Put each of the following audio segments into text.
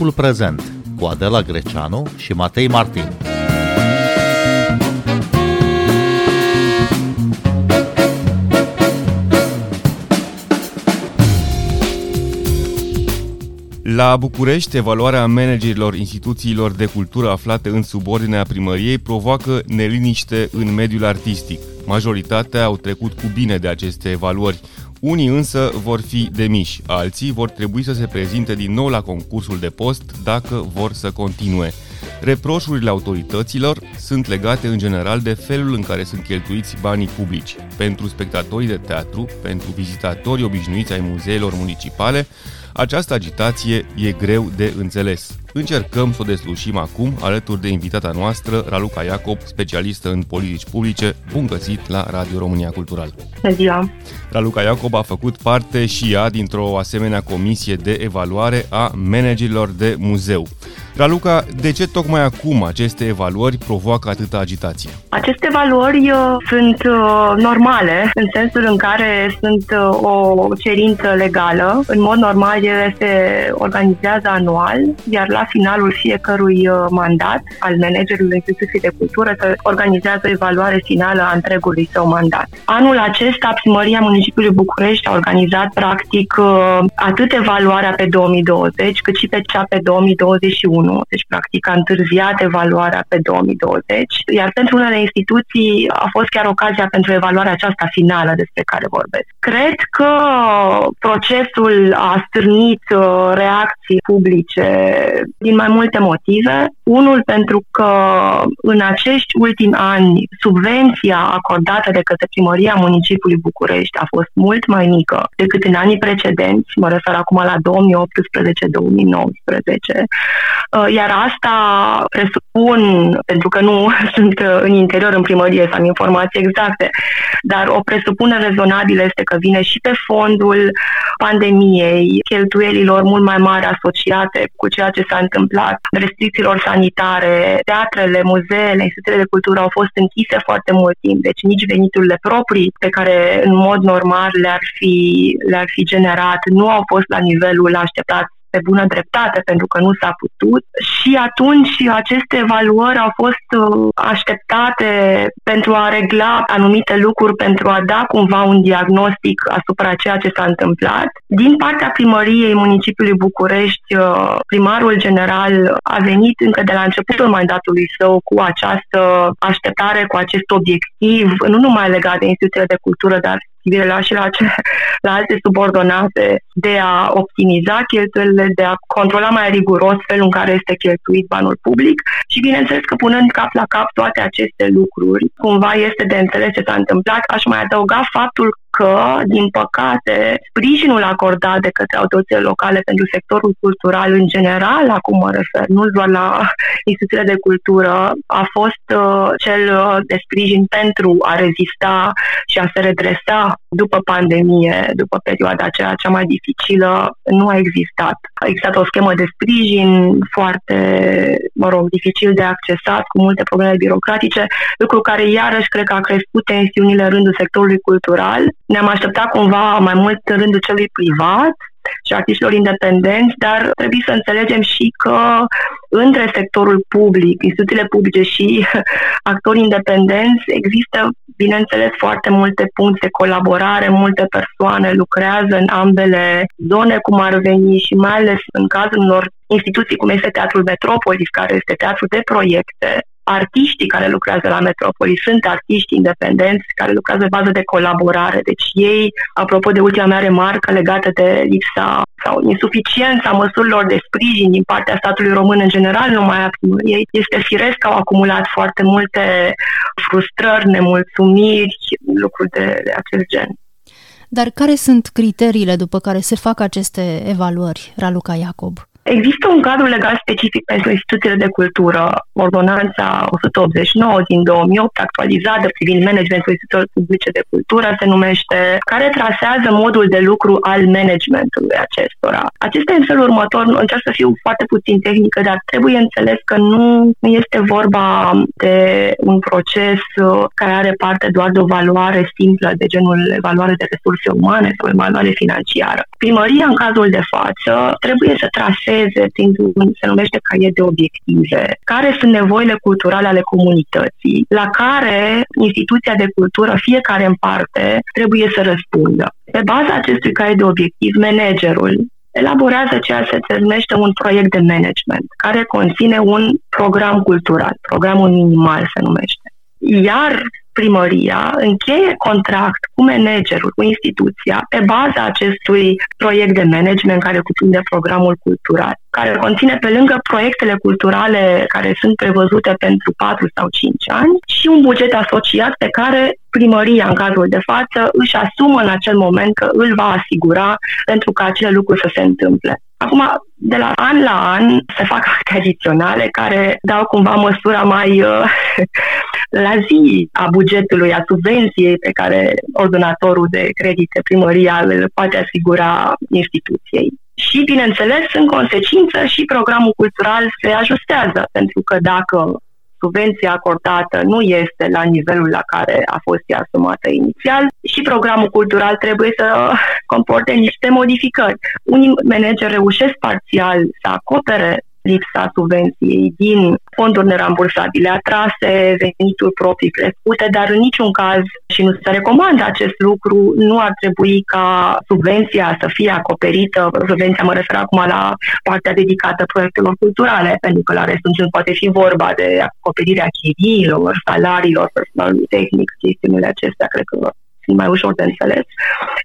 Timpul prezent cu Adela Greceanu și Matei Martin. La București, evaluarea managerilor instituțiilor de cultură aflate în subordinea primăriei provoacă neliniște în mediul artistic. Majoritatea au trecut cu bine de aceste evaluări. Unii însă vor fi demiși, alții vor trebui să se prezinte din nou la concursul de post dacă vor să continue. Reproșurile autorităților sunt legate în general de felul în care sunt cheltuiți banii publici. Pentru spectatorii de teatru, pentru vizitatorii obișnuiți ai muzeelor municipale, această agitație e greu de înțeles. Încercăm să o deslușim acum alături de invitata noastră, Raluca Iacob, specialistă în politici publice. Bun găsit la Radio România Cultural! Bună ziua! Raluca Iacob a făcut parte și ea dintr-o asemenea comisie de evaluare a managerilor de muzeu. Raluca, de ce tocmai acum aceste evaluări provoacă atâta agitație? Aceste evaluări uh, sunt uh, normale, în sensul în care sunt uh, o cerință legală. În mod normal, ele se organizează anual, iar la finalul fiecărui uh, mandat al managerului instituției de cultură se organizează o evaluare finală a întregului său mandat. Anul acesta, Primăria Municipiului București a organizat practic uh, atât evaluarea pe 2020 cât și pe cea pe 2021 2021, deci practic a întârziat evaluarea pe 2020, iar pentru unele instituții a fost chiar ocazia pentru evaluarea aceasta finală despre care vorbesc. Cred că procesul a stârnit uh, reacții publice din mai multe motive. Unul pentru că în acești ultimi ani subvenția acordată de către primăria municipiului București a fost mult mai mică decât în anii precedenți, mă refer acum la 2018-2019, Uh, iar asta presupun, pentru că nu sunt uh, în interior, în primărie, să am informații exacte, dar o presupunere rezonabilă este că vine și pe fondul pandemiei, cheltuielilor mult mai mari asociate cu ceea ce s-a întâmplat, restricțiilor sanitare, teatrele, muzeele, instituțiile de cultură au fost închise foarte mult timp, deci nici veniturile proprii pe care în mod normal le-ar fi, le-ar fi generat nu au fost la nivelul așteptat pe bună dreptate, pentru că nu s-a putut. Și atunci aceste evaluări au fost uh, așteptate pentru a regla anumite lucruri, pentru a da cumva un diagnostic asupra ceea ce s-a întâmplat. Din partea primăriei municipiului București, uh, primarul general a venit încă de la începutul mandatului său cu această așteptare, cu acest obiectiv, nu numai legat de instituțiile de cultură, dar privire la și la, ce, la alte subordonate de a optimiza cheltuielile, de a controla mai riguros felul în care este cheltuit banul public și bineînțeles că punând cap la cap toate aceste lucruri, cumva este de înțeles ce s-a întâmplat, aș mai adăuga faptul că, din păcate, sprijinul acordat de către autoritățile locale pentru sectorul cultural în general, acum mă refer, nu doar la instituțiile de cultură, a fost uh, cel uh, de sprijin pentru a rezista și a se redresa după pandemie, după perioada aceea cea mai dificilă, nu a existat. A existat o schemă de sprijin foarte, mă rog, dificil de accesat, cu multe probleme birocratice, lucru care iarăși cred că a crescut tensiunile în rândul sectorului cultural ne-am așteptat cumva mai mult în rândul celui privat și artiștilor independenți, dar trebuie să înțelegem și că între sectorul public, instituțiile publice și actorii independenți există, bineînțeles, foarte multe puncte de colaborare, multe persoane lucrează în ambele zone, cum ar veni și mai ales în cazul unor instituții cum este Teatrul Metropolis, care este teatru de proiecte, artiștii care lucrează la Metropoli sunt artiști independenți care lucrează pe bază de colaborare. Deci ei, apropo de ultima mea remarcă legată de lipsa sau insuficiența măsurilor de sprijin din partea statului român în general, numai a primăriei, este firesc că au acumulat foarte multe frustrări, nemulțumiri, lucruri de, de acest gen. Dar care sunt criteriile după care se fac aceste evaluări, Raluca Iacob? Există un cadru legal specific pentru instituțiile de cultură, Ordonanța 189 din 2008, actualizată privind managementul instituțiilor publice de cultură, se numește, care trasează modul de lucru al managementului acestora. Acesta în felul următor, încerc să fiu foarte puțin tehnică, dar trebuie înțeles că nu este vorba de un proces uh, care are parte doar de o valoare simplă, de genul evaluare de resurse umane sau evaluare financiară. Primăria, în cazul de față, trebuie să traseze traseze prin un, se numește caiet de obiective, care sunt nevoile culturale ale comunității, la care instituția de cultură, fiecare în parte, trebuie să răspundă. Pe baza acestui caiet de obiectiv, managerul elaborează ceea ce se numește un proiect de management, care conține un program cultural, programul minimal se numește. Iar primăria încheie contract cu managerul, cu instituția, pe baza acestui proiect de management care cuprinde programul cultural, care conține pe lângă proiectele culturale care sunt prevăzute pentru 4 sau 5 ani și un buget asociat pe care primăria, în cazul de față, își asumă în acel moment că îl va asigura pentru ca acele lucruri să se întâmple. Acum, de la an la an se fac acte adiționale care dau cumva măsura mai uh, la zi a bugetului, a subvenției pe care ordonatorul de credite primăria îl poate asigura instituției. Și, bineînțeles, în consecință și programul cultural se ajustează, pentru că dacă subvenția acordată nu este la nivelul la care a fost ea asumată inițial și programul cultural trebuie să comporte niște modificări. Unii manageri reușesc parțial să acopere lipsa subvenției din fonduri nerambursabile atrase, venituri proprii crescute, dar în niciun caz și nu se recomandă acest lucru, nu ar trebui ca subvenția să fie acoperită, subvenția mă refer acum la partea dedicată proiectelor culturale, pentru că la restul nu poate fi vorba de acoperirea chiriilor, salariilor, personalului tehnic, chestiunile acestea, cred că sunt mai ușor de înțeles.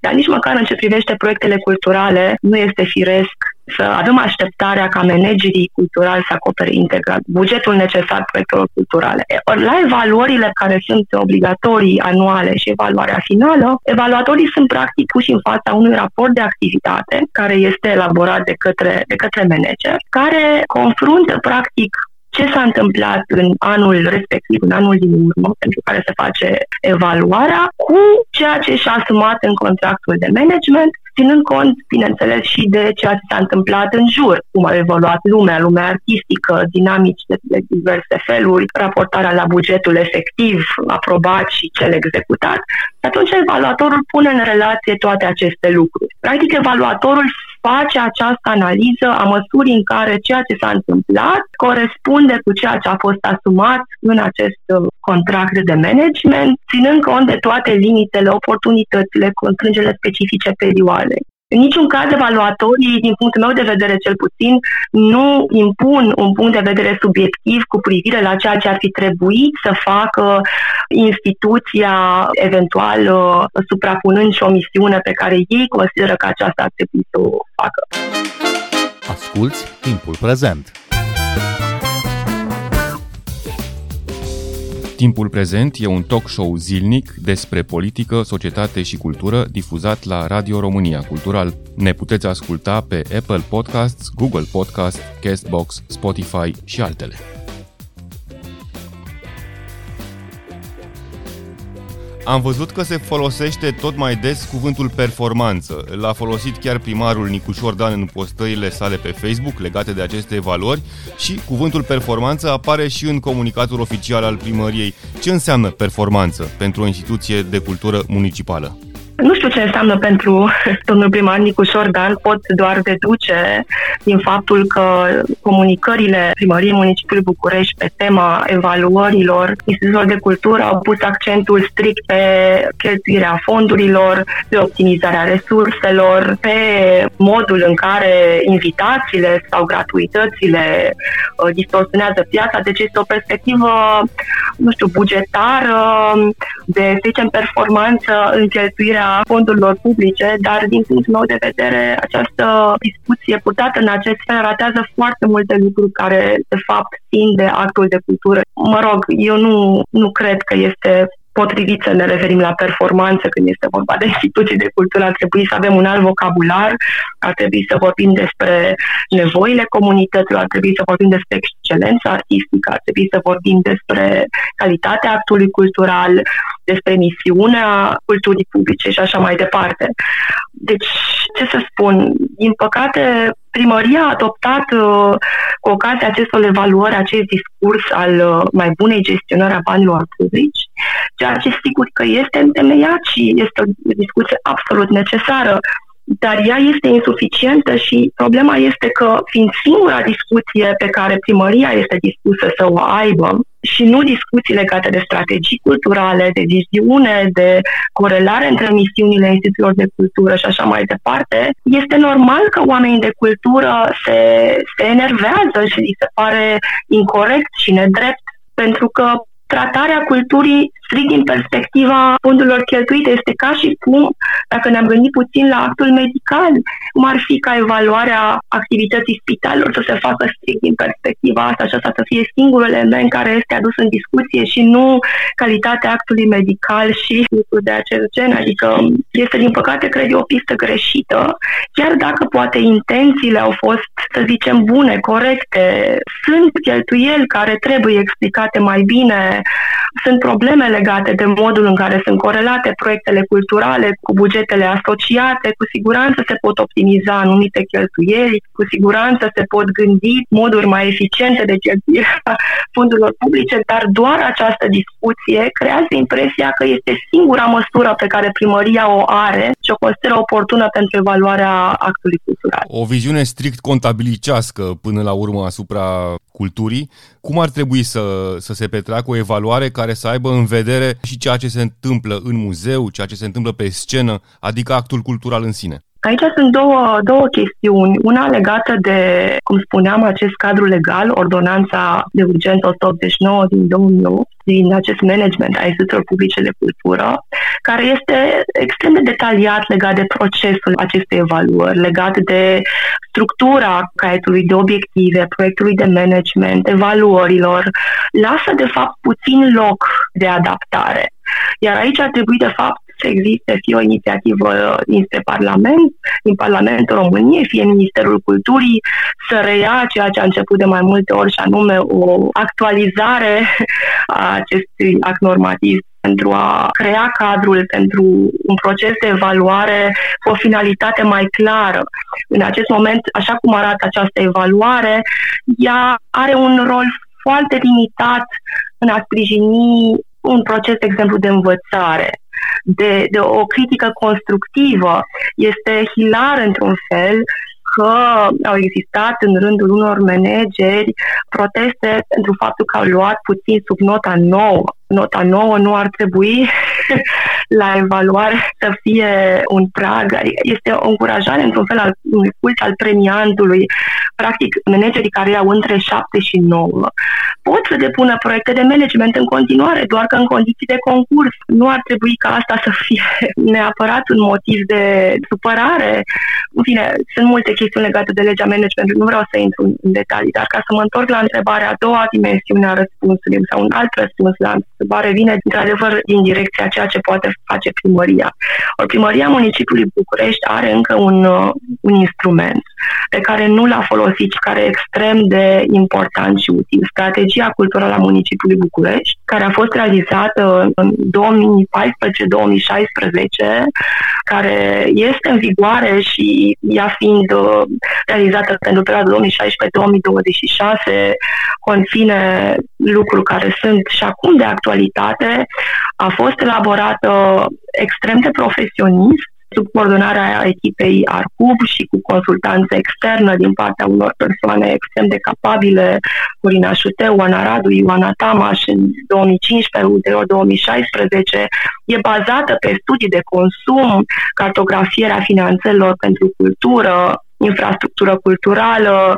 Dar nici măcar în ce privește proiectele culturale, nu este firesc să avem așteptarea ca managerii culturali să acopere integral bugetul necesar proiectelor culturale. La evaluările care sunt obligatorii anuale și evaluarea finală, evaluatorii sunt practic puși în fața unui raport de activitate care este elaborat de către, de către manager, care confruntă practic ce s-a întâmplat în anul respectiv, în anul din urmă, pentru care se face evaluarea, cu ceea ce și-a asumat în contractul de management, ținând cont, bineînțeles, și de ceea ce s-a întâmplat în jur, cum a evoluat lumea, lumea artistică, dinamici de, de diverse feluri, raportarea la bugetul efectiv, aprobat și cel executat. Și atunci evaluatorul pune în relație toate aceste lucruri. Practic, evaluatorul face această analiză a măsurii în care ceea ce s-a întâmplat corespunde cu ceea ce a fost asumat în acest uh, contract de management, ținând cont de toate limitele, oportunitățile, constrângerile specifice perioadei. În niciun caz, evaluatorii, din punctul meu de vedere cel puțin, nu impun un punct de vedere subiectiv cu privire la ceea ce ar fi trebuit să facă instituția, eventual uh, suprapunând și o misiune pe care ei consideră că aceasta ar trebui să o facă. Asculți timpul prezent! Timpul prezent e un talk show zilnic despre politică, societate și cultură difuzat la Radio România Cultural. Ne puteți asculta pe Apple Podcasts, Google Podcasts, Castbox, Spotify și altele. Am văzut că se folosește tot mai des cuvântul performanță. L-a folosit chiar primarul Nicușor Dan în postările sale pe Facebook legate de aceste valori și cuvântul performanță apare și în comunicatul oficial al primăriei. Ce înseamnă performanță pentru o instituție de cultură municipală? Nu știu ce înseamnă pentru domnul primar Nicușor Dan, pot doar deduce din faptul că comunicările primăriei municipiului București pe tema evaluărilor instituțiilor de cultură au pus accentul strict pe cheltuirea fondurilor, pe optimizarea resurselor, pe modul în care invitațiile sau gratuitățile uh, distorsionează piața. Deci este o perspectivă, nu știu, bugetară, de, să zicem, performanță în cheltuirea a fondurilor publice, dar din punctul meu de vedere această discuție purtată în acest fel ratează foarte multe lucruri care de fapt țin de actul de cultură. Mă rog, eu nu, nu cred că este potrivit să ne referim la performanță când este vorba de instituții de cultură, ar trebui să avem un alt vocabular, ar trebui să vorbim despre nevoile comunităților, ar trebui să vorbim despre excelența artistică, ar trebui să vorbim despre calitatea actului cultural, despre misiunea culturii publice și așa mai departe. Deci, ce să spun, din păcate, primăria a adoptat uh, cu ocazia acestor evaluări acest discurs al uh, mai bunei gestionări a banilor publici, ceea ce sigur că este întemeiat și este o discuție absolut necesară, dar ea este insuficientă și problema este că, fiind singura discuție pe care primăria este dispusă să o aibă, și nu discuții legate de strategii culturale, de viziune, de corelare între misiunile instituțiilor de cultură și așa mai departe, este normal că oamenii de cultură se, se enervează și li se pare incorrect și nedrept pentru că tratarea culturii strict din perspectiva fondurilor cheltuite. Este ca și cum, dacă ne-am gândit puțin la actul medical, cum ar fi ca evaluarea activității spitalelor să se facă strict din perspectiva asta și asta să fie singurul element care este adus în discuție și nu calitatea actului medical și lucruri de acest gen. Adică este, din păcate, cred eu, o pistă greșită, chiar dacă poate intențiile au fost, să zicem, bune, corecte, sunt cheltuieli care trebuie explicate mai bine, sunt probleme legate de modul în care sunt corelate proiectele culturale cu bugetele asociate, cu siguranță se pot optimiza anumite cheltuieli, cu siguranță se pot gândi moduri mai eficiente de cheltuire a fondurilor publice, dar doar această discuție creează impresia că este singura măsură pe care primăria o are și o consideră oportună pentru evaluarea actului cultural. O viziune strict contabilicească până la urmă asupra culturii, cum ar trebui să, să se petreacă o evaluare care să aibă în vedere și ceea ce se întâmplă în muzeu, ceea ce se întâmplă pe scenă, adică actul cultural în sine? Aici sunt două, două chestiuni. Una legată de, cum spuneam, acest cadru legal, ordonanța de urgență 189 din 2008, din acest management a instituțiilor publice de cultură, care este extrem de detaliat legat de procesul acestei evaluări, legat de structura caietului de obiective, proiectului de management, evaluărilor, lasă de fapt puțin loc de adaptare. Iar aici ar trebui, de fapt, să existe fie o inițiativă dinspre Parlament, din Parlamentul României, fie Ministerul Culturii, să reia ceea ce a început de mai multe ori și anume o actualizare a acestui act normativ pentru a crea cadrul pentru un proces de evaluare cu o finalitate mai clară. În acest moment, așa cum arată această evaluare, ea are un rol foarte limitat în a sprijini un proces, de exemplu, de învățare, de, de o critică constructivă. Este hilar, într-un fel, că au existat în rândul unor manageri proteste pentru faptul că au luat puțin sub nota nouă. Nota nouă nu ar trebui la evaluare să fie un prag. Adică este o încurajare, într-un fel, al unui cult al premiantului. Practic, managerii care iau între 7 și 9 pot să depună proiecte de management în continuare, doar că în condiții de concurs. Nu ar trebui ca asta să fie neapărat un motiv de supărare. În fine, sunt multe chestiuni legate de legea management, nu vreau să intru în detalii, dar ca să mă întorc la întrebarea a doua dimensiune a răspunsului sau un alt răspuns la întrebare vine într-adevăr din direcția ceea ce poate face primăria. Ori primăria municipiului București are încă un, uh, un instrument pe care nu l-a folosit și care e extrem de important și util. Strategia strategia culturală a municipiului București, care a fost realizată în 2014-2016, care este în vigoare și ea fiind uh, realizată pentru perioada 2016-2026, conține lucruri care sunt și acum de actualitate, a fost elaborată extrem de profesionist sub coordonarea echipei ARCUB și cu consultanță externă din partea unor persoane extrem de capabile, Corina Șuteu, Ana Radu, Ioana Tamaș în 2015, ulterior 2016, e bazată pe studii de consum, cartografierea finanțelor pentru cultură, infrastructură culturală,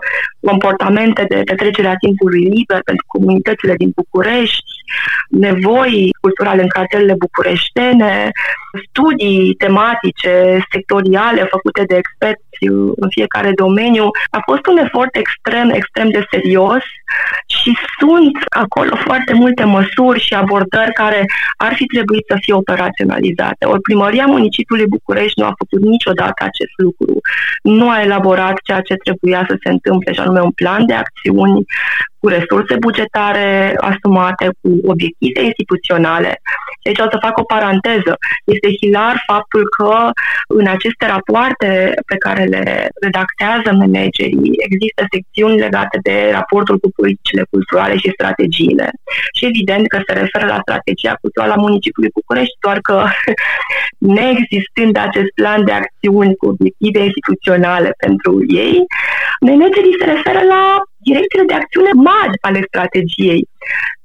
comportamente de petrecere a timpului liber pentru comunitățile din București, nevoi culturale în cartelele bucureștene, studii tematice, sectoriale făcute de experți în fiecare domeniu. A fost un efort extrem, extrem de serios și sunt acolo foarte multe măsuri și abordări care ar fi trebuit să fie operaționalizate. Ori primăria municipiului București nu a făcut niciodată acest lucru. Nu a elaborat ceea ce trebuia să se întâmple, și anume un plan de acțiuni cu resurse bugetare asumate, cu obiective instituționale. Și aici o să fac o paranteză. Este hilar faptul că în aceste rapoarte pe care le redactează managerii există secțiuni legate de raportul cu politicile culturale și strategiile. Și evident că se referă la strategia culturală a municipiului București, doar că neexistând acest plan de acțiuni cu obiective instituționale pentru ei, managerii se referă la direcțiile de acțiune mari ale strategiei,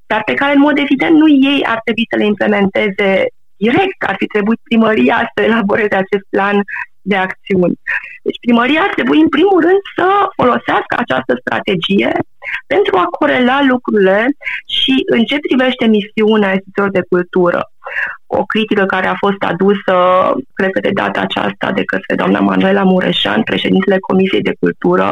dar pe care, în mod evident, nu ei ar trebui să le implementeze direct, ar fi trebuit primăria să elaboreze acest plan de acțiuni. Deci primăria ar trebui în primul rând să folosească această strategie pentru a corela lucrurile și în ce privește misiunea instituțiilor de cultură. O critică care a fost adusă, cred că de data aceasta, de către doamna Manuela Mureșan, președintele Comisiei de Cultură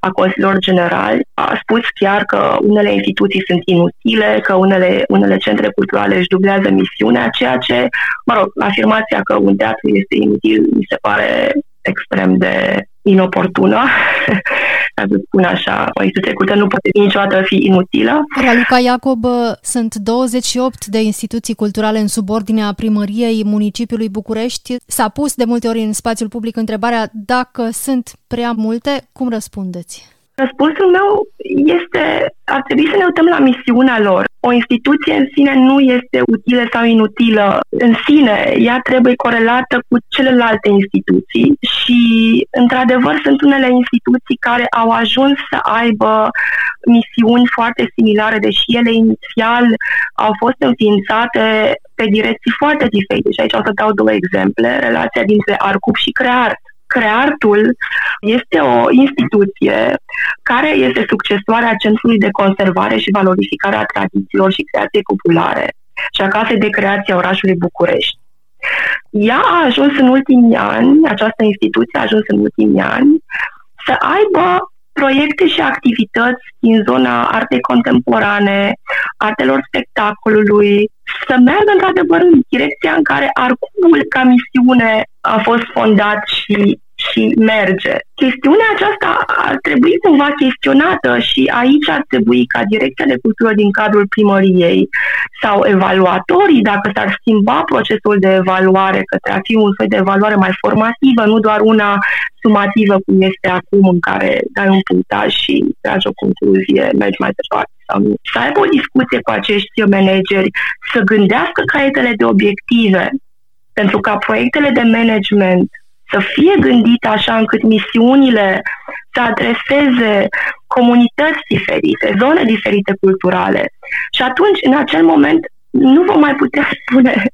a Consiliilor Generali, a spus chiar că unele instituții sunt inutile, că unele, unele centre culturale își dublează misiunea, ceea ce, mă rog, afirmația că un teatru este inutil mi se pare extrem de inoportună, ca să spun așa, o instituție cultură nu poate niciodată fi inutilă. Raluca Iacob, sunt 28 de instituții culturale în subordinea primăriei municipiului București. S-a pus de multe ori în spațiul public întrebarea dacă sunt prea multe. Cum răspundeți? Răspunsul meu este, ar trebui să ne uităm la misiunea lor. O instituție în sine nu este utilă sau inutilă în sine, ea trebuie corelată cu celelalte instituții și, într-adevăr, sunt unele instituții care au ajuns să aibă misiuni foarte similare, deși ele inițial au fost înființate pe direcții foarte diferite. Și aici o să dau două exemple. Relația dintre ARCUP și CREART Creartul este o instituție care este succesoarea Centrului de Conservare și Valorificare a Tradițiilor și Creației Populare și a Casei de Creație a orașului București. Ea a ajuns în ultimii ani, această instituție a ajuns în ultimii ani, să aibă proiecte și activități din zona artei contemporane, artelor spectacolului, să meargă într-adevăr în direcția în care Arcubul ca misiune a fost fondat și și merge. Chestiunea aceasta ar trebui cumva chestionată și aici ar trebui ca direcția de cultură din cadrul primăriei sau evaluatorii, dacă s-ar schimba procesul de evaluare către a fi un fel de evaluare mai formativă, nu doar una sumativă cum este acum în care dai un punctaj și tragi o concluzie, mergi mai departe sau nu. Să aibă o discuție cu acești manageri, să gândească caietele de obiective pentru ca proiectele de management să fie gândite așa încât misiunile să adreseze comunități diferite, zone diferite culturale. Și atunci, în acel moment, nu vom mai putea spune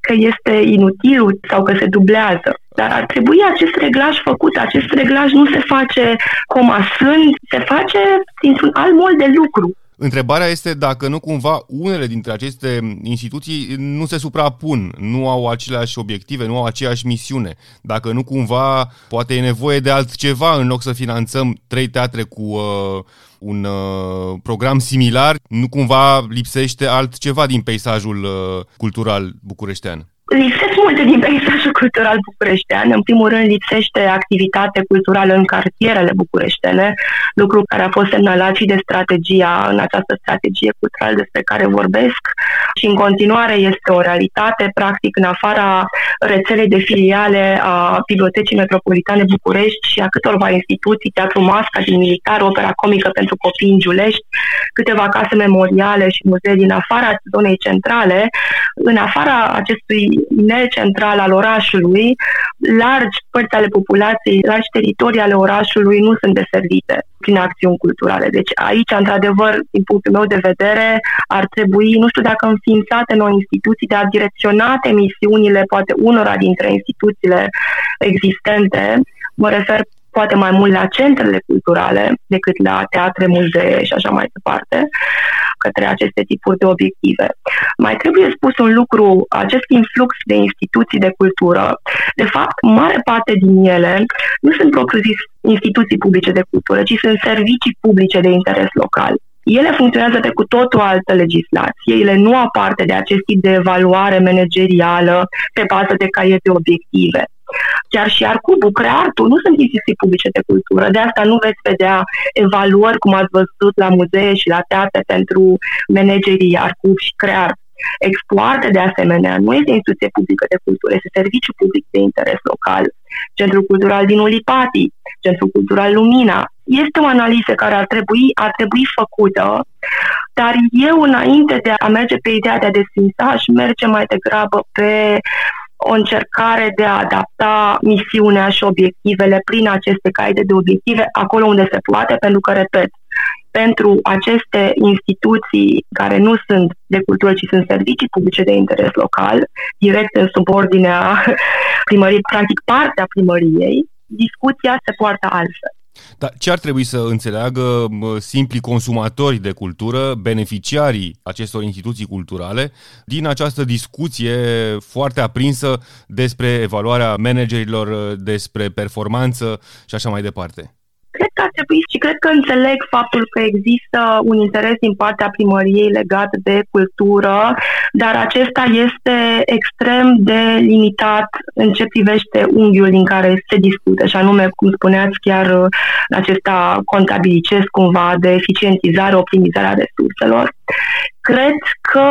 că este inutil sau că se dublează. Dar ar trebui acest reglaj făcut. Acest reglaj nu se face comasând, se face dintr-un alt mod de lucru. Întrebarea este dacă nu cumva unele dintre aceste instituții nu se suprapun, nu au aceleași obiective, nu au aceeași misiune. Dacă nu cumva poate e nevoie de altceva în loc să finanțăm trei teatre cu uh, un uh, program similar, nu cumva lipsește altceva din peisajul uh, cultural bucureștean. Lipsesc multe din peisajul cultural bucureștean. În primul rând, lipsește activitate culturală în cartierele bucureștene, lucru care a fost semnalat și de strategia, în această strategie culturală despre care vorbesc și în continuare este o realitate. Practic, în afara rețelei de filiale a Bibliotecii Metropolitane București și a câtorva instituții, Teatru Masca din Militar, Opera Comică pentru Copii în Giulești, câteva case memoriale și muzee din afara zonei centrale, în afara acestui inel central al orașului, largi părți ale populației, largi teritorii ale orașului nu sunt deservite prin acțiuni culturale. Deci aici, într-adevăr, din punctul meu de vedere, ar trebui, nu știu dacă înființate noi instituții, dar direcționate misiunile, poate unora dintre instituțiile existente, mă refer poate mai mult la centrele culturale decât la teatre, muzee și așa mai departe, către aceste tipuri de obiective. Mai trebuie spus un lucru, acest influx de instituții de cultură, de fapt, mare parte din ele nu sunt propriu-zis instituții publice de cultură, ci sunt servicii publice de interes local. Ele funcționează pe cu tot o altă legislație, ele nu au parte de acest tip de evaluare managerială pe bază de caiete obiective. Chiar și Arcubul, Creartul, nu sunt instituții publice de cultură. De asta nu veți vedea evaluări, cum ați văzut la muzee și la teatre pentru managerii Arcub și Creart. Expoarte, de asemenea, nu este instituție publică de cultură, este serviciu public de interes local. Centrul Cultural din Ulipati, Centrul Cultural Lumina. Este o analiză care ar trebui, ar trebui făcută, dar eu, înainte de a merge pe ideea de a desfința, aș merge mai degrabă pe o încercare de a adapta misiunea și obiectivele prin aceste caide de obiective acolo unde se poate, pentru că, repet, pentru aceste instituții care nu sunt de cultură, ci sunt servicii publice de interes local, direct în subordinea primăriei, practic partea primăriei, discuția se poartă altfel. Dar ce ar trebui să înțeleagă simpli consumatori de cultură, beneficiarii acestor instituții culturale, din această discuție foarte aprinsă despre evaluarea managerilor, despre performanță și așa mai departe? Cred că ar trebui și cred că înțeleg faptul că există un interes din partea primăriei legat de cultură, dar acesta este extrem de limitat în ce privește unghiul din care se discută, și anume, cum spuneați, chiar acesta contabilicesc cumva de eficientizare, optimizare a resurselor. Cred că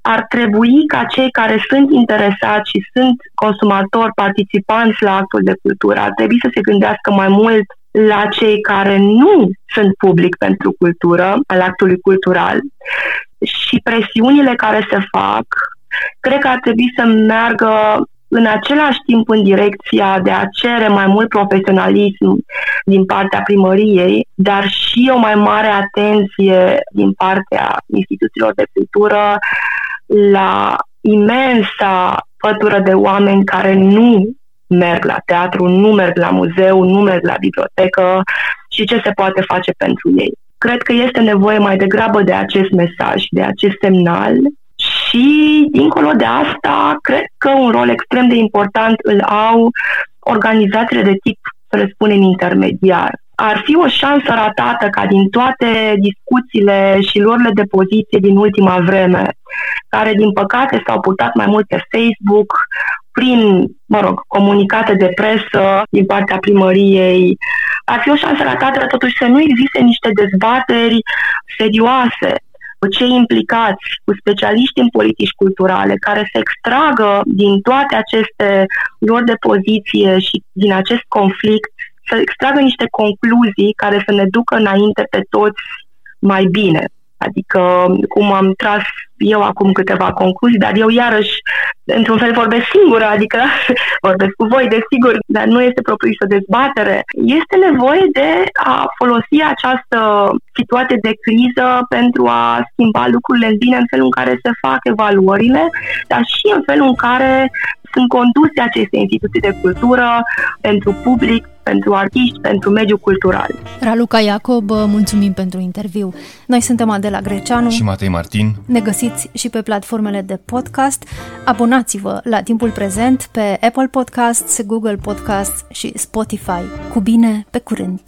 ar trebui ca cei care sunt interesați și sunt consumatori, participanți la actul de cultură, ar trebui să se gândească mai mult la cei care nu sunt public pentru cultură, al actului cultural și presiunile care se fac, cred că ar trebui să meargă în același timp în direcția de a cere mai mult profesionalism din partea primăriei, dar și o mai mare atenție din partea instituțiilor de cultură la imensa pătură de oameni care nu merg la teatru, nu merg la muzeu, nu merg la bibliotecă și ce se poate face pentru ei. Cred că este nevoie mai degrabă de acest mesaj, de acest semnal și, dincolo de asta, cred că un rol extrem de important îl au organizațiile de tip, să le spunem, intermediar. Ar fi o șansă ratată ca din toate discuțiile și luările de poziție din ultima vreme, care din păcate s-au purtat mai mult pe Facebook, prin, mă rog, comunicate de presă din partea primăriei, ar fi o șansă ratată totuși să nu existe niște dezbateri serioase cu cei implicați, cu specialiști în politici culturale, care să extragă din toate aceste lor de poziție și din acest conflict, să extragă niște concluzii care să ne ducă înainte pe toți mai bine. Adică, cum am tras eu acum câteva concluzii, dar eu iarăși, într-un fel, vorbesc singură, adică vorbesc cu voi, desigur, dar nu este propriu o dezbatere. Este nevoie de a folosi această situație de criză pentru a schimba lucrurile în bine, în felul în care se fac evaluările, dar și în felul în care sunt conduse aceste instituții de cultură pentru public, pentru artiști, pentru mediul cultural. Raluca Iacob, mulțumim pentru interviu. Noi suntem Adela Greceanu și Matei Martin. Ne găsiți și pe platformele de podcast. Abonați-vă la timpul prezent pe Apple Podcasts, Google Podcasts și Spotify. Cu bine, pe curând!